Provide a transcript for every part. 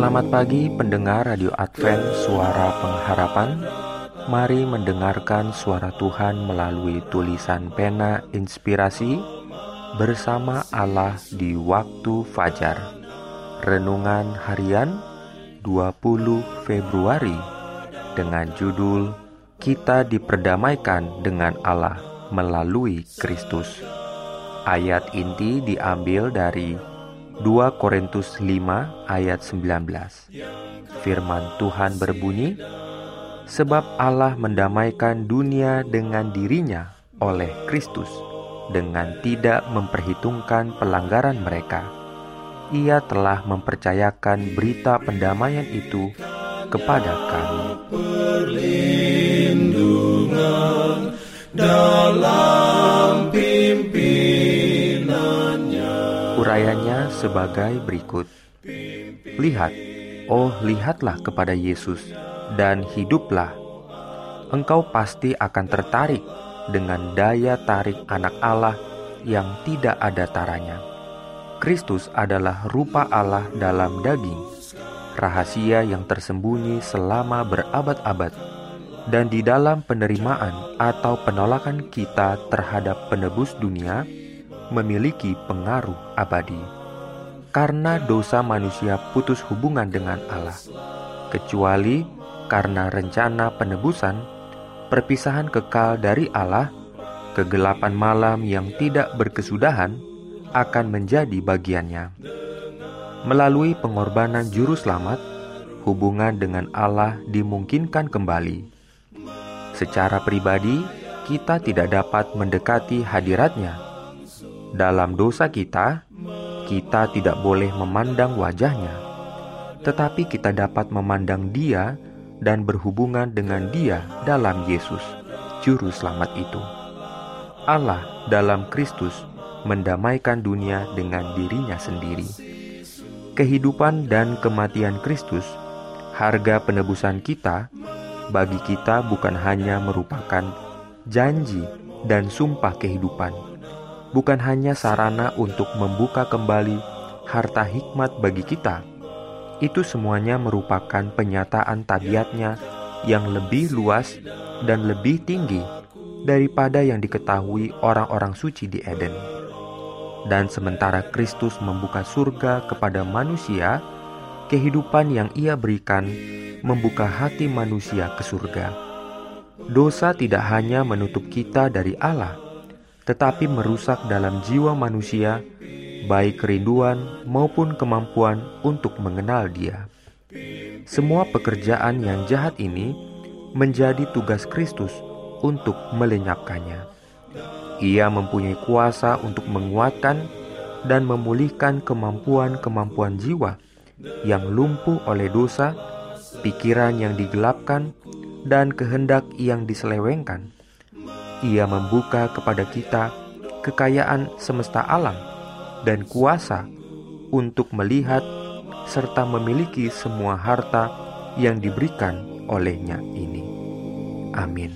Selamat pagi pendengar Radio Advent Suara Pengharapan. Mari mendengarkan suara Tuhan melalui tulisan pena inspirasi Bersama Allah di waktu fajar. Renungan harian 20 Februari Dengan judul Kita diperdamaikan dengan Allah melalui Kristus. Ayat inti diambil dari 2 Korintus 5 ayat 19 Firman Tuhan berbunyi Sebab Allah mendamaikan dunia dengan dirinya oleh Kristus dengan tidak memperhitungkan pelanggaran mereka. Ia telah mempercayakan berita pendamaian itu kepada kami. Perlindungan dalam Urayanya sebagai berikut. Lihat, oh lihatlah kepada Yesus dan hiduplah. Engkau pasti akan tertarik dengan daya tarik anak Allah yang tidak ada taranya. Kristus adalah rupa Allah dalam daging, rahasia yang tersembunyi selama berabad-abad, dan di dalam penerimaan atau penolakan kita terhadap penebus dunia, memiliki pengaruh abadi. Karena dosa manusia putus hubungan dengan Allah, kecuali karena rencana penebusan, perpisahan kekal dari Allah, kegelapan malam yang tidak berkesudahan akan menjadi bagiannya. Melalui pengorbanan juru selamat, hubungan dengan Allah dimungkinkan kembali. Secara pribadi, kita tidak dapat mendekati hadiratnya dalam dosa kita, kita tidak boleh memandang wajahnya, tetapi kita dapat memandang Dia dan berhubungan dengan Dia dalam Yesus, Juru Selamat itu. Allah dalam Kristus mendamaikan dunia dengan dirinya sendiri. Kehidupan dan kematian Kristus, harga penebusan kita, bagi kita bukan hanya merupakan janji dan sumpah kehidupan bukan hanya sarana untuk membuka kembali harta hikmat bagi kita. Itu semuanya merupakan penyataan tabiatnya yang lebih luas dan lebih tinggi daripada yang diketahui orang-orang suci di Eden. Dan sementara Kristus membuka surga kepada manusia, kehidupan yang ia berikan membuka hati manusia ke surga. Dosa tidak hanya menutup kita dari Allah, tetapi merusak dalam jiwa manusia, baik kerinduan maupun kemampuan untuk mengenal Dia. Semua pekerjaan yang jahat ini menjadi tugas Kristus untuk melenyapkannya. Ia mempunyai kuasa untuk menguatkan dan memulihkan kemampuan-kemampuan jiwa yang lumpuh oleh dosa, pikiran yang digelapkan, dan kehendak yang diselewengkan ia membuka kepada kita kekayaan semesta alam dan kuasa untuk melihat serta memiliki semua harta yang diberikan olehnya ini. Amin.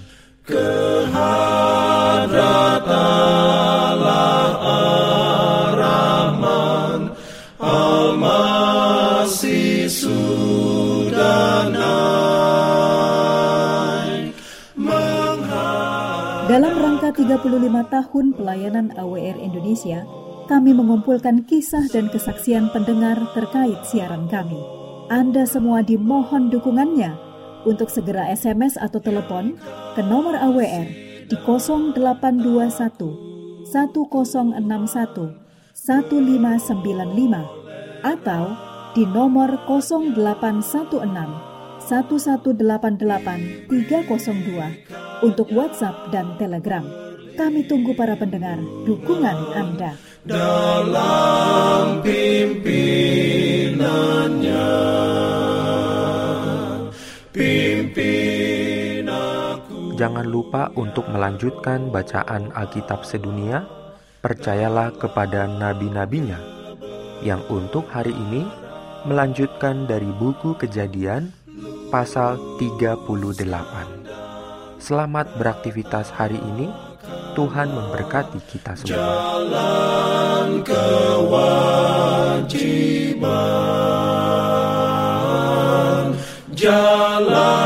Dalam rangka 35 tahun pelayanan AWR Indonesia, kami mengumpulkan kisah dan kesaksian pendengar terkait siaran kami. Anda semua dimohon dukungannya untuk segera SMS atau telepon ke nomor AWR di 0821 1061 1595 atau di nomor 0816 1188 302 untuk WhatsApp dan Telegram. Kami tunggu para pendengar dukungan Anda. Dalam pimpinannya, pimpin jangan lupa untuk melanjutkan bacaan Alkitab sedunia. Percayalah kepada nabi-nabinya yang untuk hari ini melanjutkan dari buku Kejadian pasal 38. Selamat beraktivitas hari ini. Tuhan memberkati kita semua. Jalan kewajiban, jalan